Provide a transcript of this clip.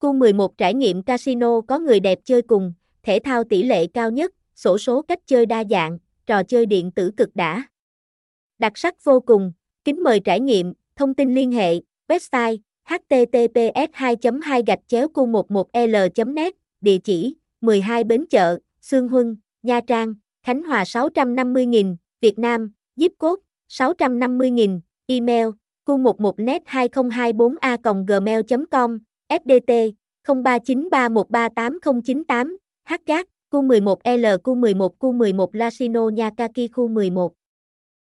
Cung 11 trải nghiệm casino có người đẹp chơi cùng, thể thao tỷ lệ cao nhất, sổ số cách chơi đa dạng, trò chơi điện tử cực đã. Đặc sắc vô cùng, kính mời trải nghiệm, thông tin liên hệ, website https 2 2 gạch chéo cung 11 l net địa chỉ 12 Bến Chợ, Sương Huân, Nha Trang, Khánh Hòa 650.000, Việt Nam, Diếp Cốt, 650.000, email cung 11 net 2024 a gmail.com, SDT 0393138098, hgác, Q11L Q11 Q11 Lasino Nha Kaki Khu 11